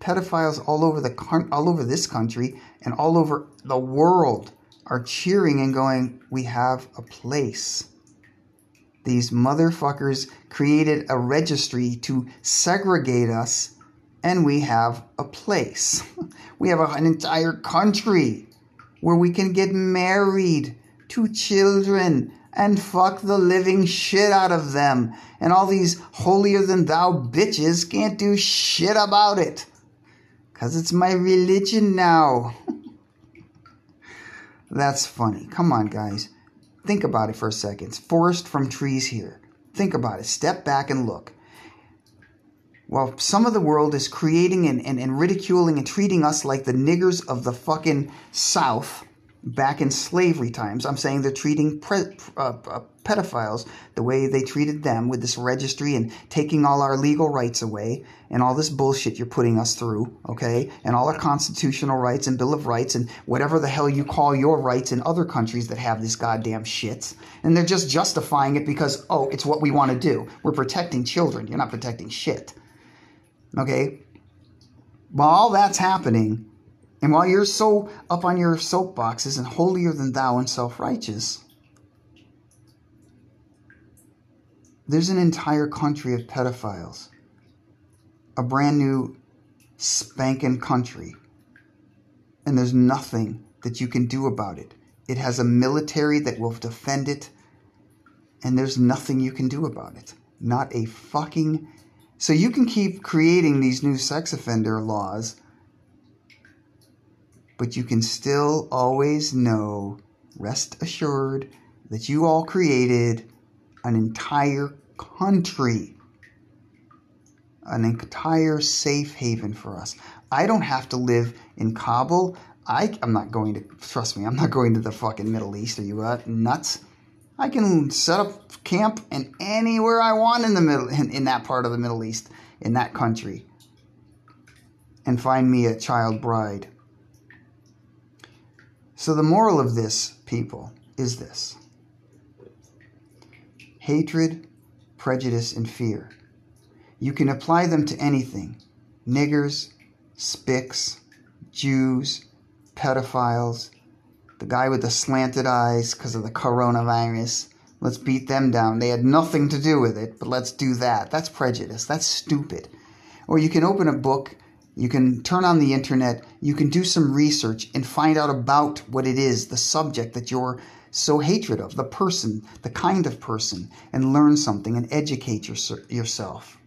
Pedophiles all over the all over this country and all over the world are cheering and going, "We have a place." These motherfuckers created a registry to segregate us, and we have a place. We have an entire country where we can get married to children and fuck the living shit out of them. And all these holier than thou bitches can't do shit about it. Because it's my religion now. That's funny. Come on, guys. Think about it for a second. Forest from trees here. Think about it. Step back and look. Well, some of the world is creating and, and, and ridiculing and treating us like the niggers of the fucking South back in slavery times. I'm saying they're treating pre- uh, uh, pedophiles the way they treated them with this registry and taking all our legal rights away and all this bullshit you're putting us through, okay? And all our constitutional rights and Bill of Rights and whatever the hell you call your rights in other countries that have this goddamn shit. And they're just justifying it because, oh, it's what we want to do. We're protecting children. You're not protecting shit. Okay? While all that's happening, and while you're so up on your soapboxes and holier than thou and self righteous, there's an entire country of pedophiles. A brand new spanking country. And there's nothing that you can do about it. It has a military that will defend it, and there's nothing you can do about it. Not a fucking. So you can keep creating these new sex offender laws but you can still always know, rest assured, that you all created an entire country, an entire safe haven for us. I don't have to live in Kabul. I, I'm not going to, trust me, I'm not going to the fucking Middle East. Are you uh, nuts? I can set up camp in anywhere I want in the middle, in, in that part of the Middle East, in that country, and find me a child bride. So the moral of this, people, is this hatred, prejudice, and fear. You can apply them to anything niggers, spics, Jews, pedophiles, the guy with the slanted eyes because of the coronavirus. Let's beat them down. They had nothing to do with it, but let's do that. That's prejudice. That's stupid. Or you can open a book, you can turn on the internet, you can do some research and find out about what it is, the subject that you're so hatred of, the person, the kind of person, and learn something and educate your, yourself.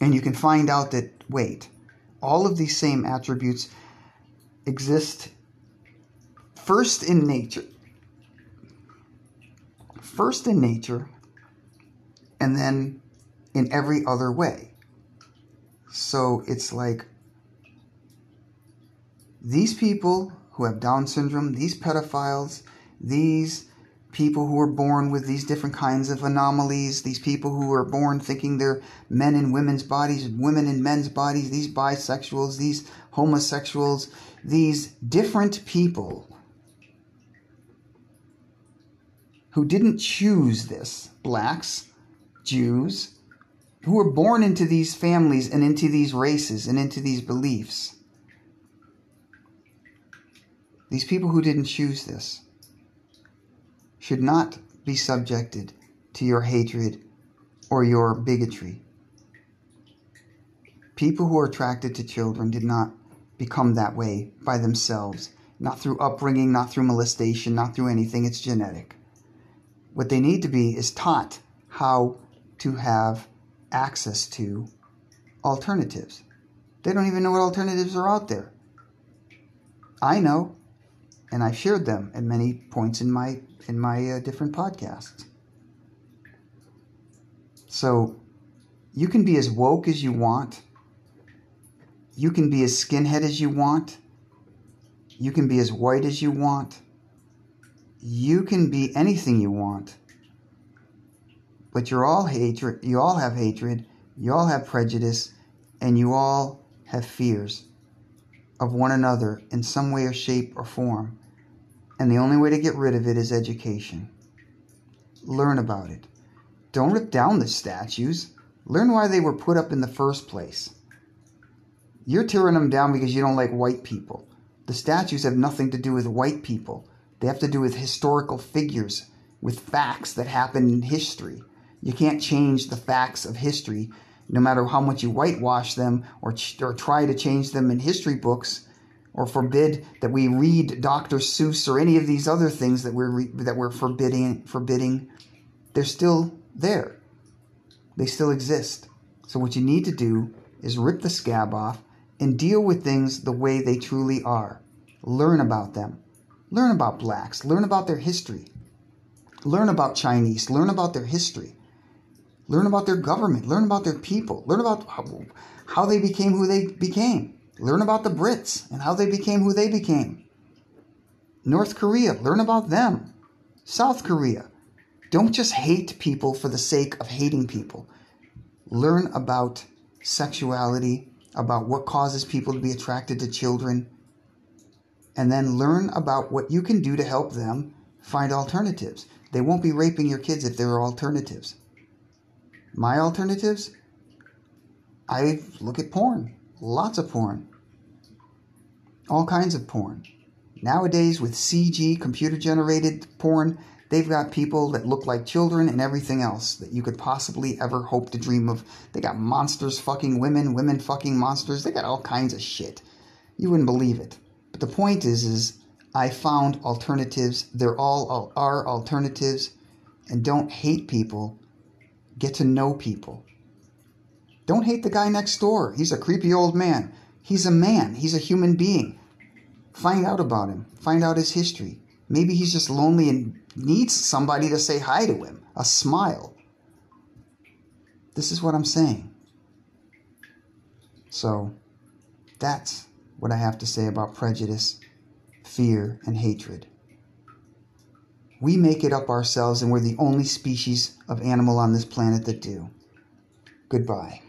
And you can find out that, wait, all of these same attributes exist first in nature. First in nature, and then in every other way. So it's like these people who have Down syndrome, these pedophiles, these people who are born with these different kinds of anomalies, these people who are born thinking they're men in women's bodies, women in men's bodies, these bisexuals, these homosexuals, these different people who didn't choose this blacks, Jews, who were born into these families and into these races and into these beliefs. These people who didn't choose this should not be subjected to your hatred or your bigotry. People who are attracted to children did not become that way by themselves, not through upbringing, not through molestation, not through anything. It's genetic. What they need to be is taught how to have access to alternatives. They don't even know what alternatives are out there. I know, and I've shared them at many points in my in my uh, different podcasts. So, you can be as woke as you want. You can be as skinhead as you want. You can be as white as you want. You can be anything you want. But you're all hatred, you all have hatred, you all have prejudice, and you all have fears of one another in some way or shape or form. And the only way to get rid of it is education. Learn about it. Don't rip down the statues. Learn why they were put up in the first place. You're tearing them down because you don't like white people. The statues have nothing to do with white people. They have to do with historical figures, with facts that happen in history. You can't change the facts of history, no matter how much you whitewash them or, or try to change them in history books or forbid that we read Dr. Seuss or any of these other things that we're re- that we're forbidding forbidding. They're still there. They still exist. So what you need to do is rip the scab off and deal with things the way they truly are. Learn about them. Learn about blacks. Learn about their history. Learn about chinese. Learn about their history learn about their government learn about their people learn about how, they became who they became Learn about the Brits and how they became who they became. North Korea, learn about them. South Korea, don't just hate people for the sake of hating people. Learn about sexuality, about what causes people to be attracted to children, and then learn about what you can do to help them find alternatives. They won't be raping your kids if there are alternatives. My alternatives? I look at porn. Lots of porn. All kinds of porn. Nowadays, with CG, computer generated porn, they've got people that look like children and everything else that you could possibly ever hope to dream of. They got monsters fucking women, women fucking monsters. They got all kinds of shit. You wouldn't believe it. But the point is, is I found alternatives. They're all are alternatives. And don't hate people. Get to know people. Don't hate the guy next door. He's a creepy old man. He's a man. He's a human being. Find out about him. Find out his history. Maybe he's just lonely and needs somebody to say hi to him. A smile. This is what I'm saying. So, that's what I have to say about prejudice, fear, and hatred. We make it up ourselves, and we're the only species of animal on this planet that do. Goodbye.